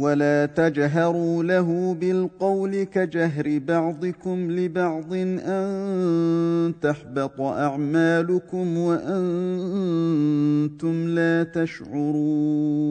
ولا تجهروا له بالقول كجهر بعضكم لبعض ان تحبط اعمالكم وأنتم لا تشعرون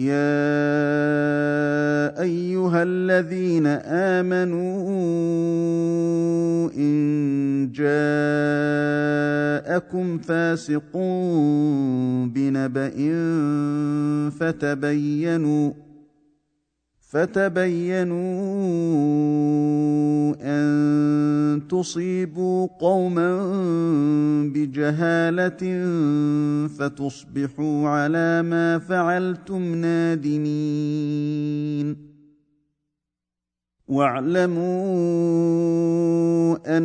يا ايها الذين امنوا ان جاءكم فاسق بنبأ فتبينوا فتبينوا تصيبوا قوما بجهالة فتصبحوا على ما فعلتم نادمين. واعلموا أن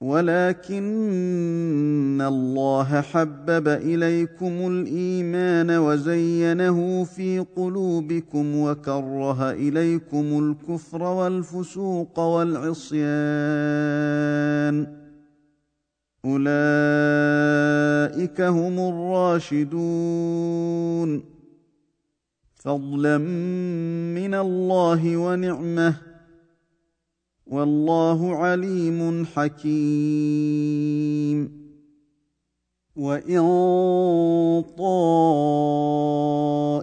ولكن الله حبب إليكم الإيمان وزينه في قلوبكم وكره إليكم الكفر والفسوق والعصيان. أولئك هم الراشدون. فضلا من الله ونعمة. والله عليم حكيم. وإن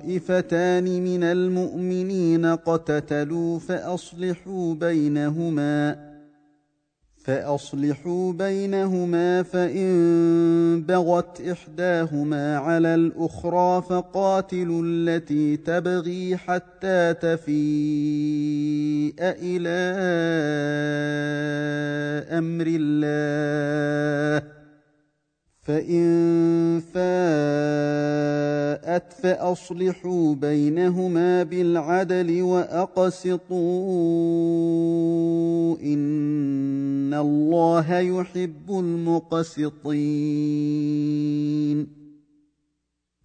طائفتان من المؤمنين اقتتلوا فأصلحوا بينهما فأصلحوا بينهما فإن بغت إحداهما على الأخرى فقاتلوا التي تبغي حتى تفيء إلى أمر الله. فإن فاءت فأصلحوا بينهما بالعدل وأقسطوا ان الله يحب المقسطين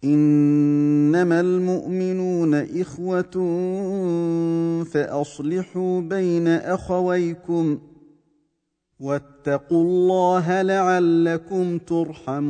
انما المؤمنون اخوه فاصلحوا بين اخويكم واتقوا الله لعلكم ترحمون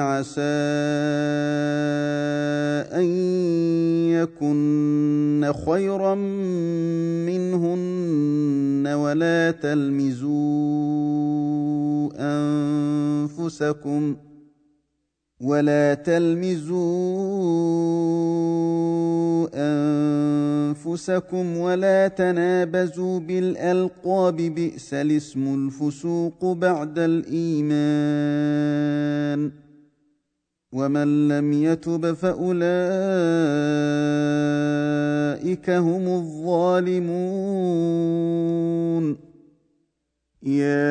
عسى أن يكن خيرا منهن ولا تلمزوا أنفسكم ولا تلمزوا أنفسكم ولا تنابزوا بالألقاب بئس الاسم الفسوق بعد الإيمان ومن لم يتب فاولئك هم الظالمون يا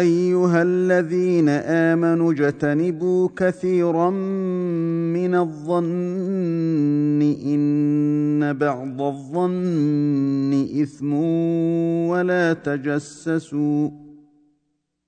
ايها الذين امنوا اجتنبوا كثيرا من الظن ان بعض الظن اثم ولا تجسسوا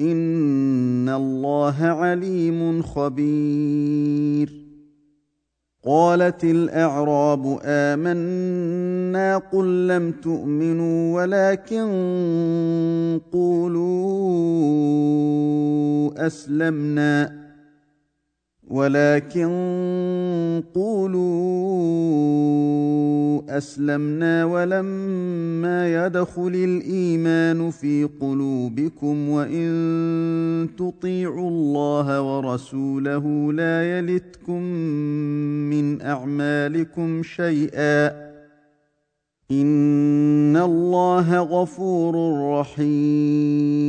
ان الله عليم خبير. قالت الاعراب امنا قل لم تؤمنوا ولكن قولوا اسلمنا. ولكن قولوا أسلمنا ولما يدخل الإيمان في قلوبكم وإن تطيعوا الله ورسوله لا يلتكم من أعمالكم شيئا إن الله غفور رحيم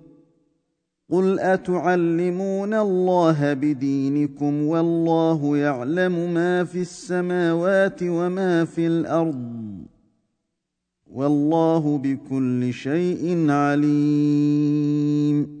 قل اتعلمون الله بدينكم والله يعلم ما في السماوات وما في الأرض والله بكل شيء عليم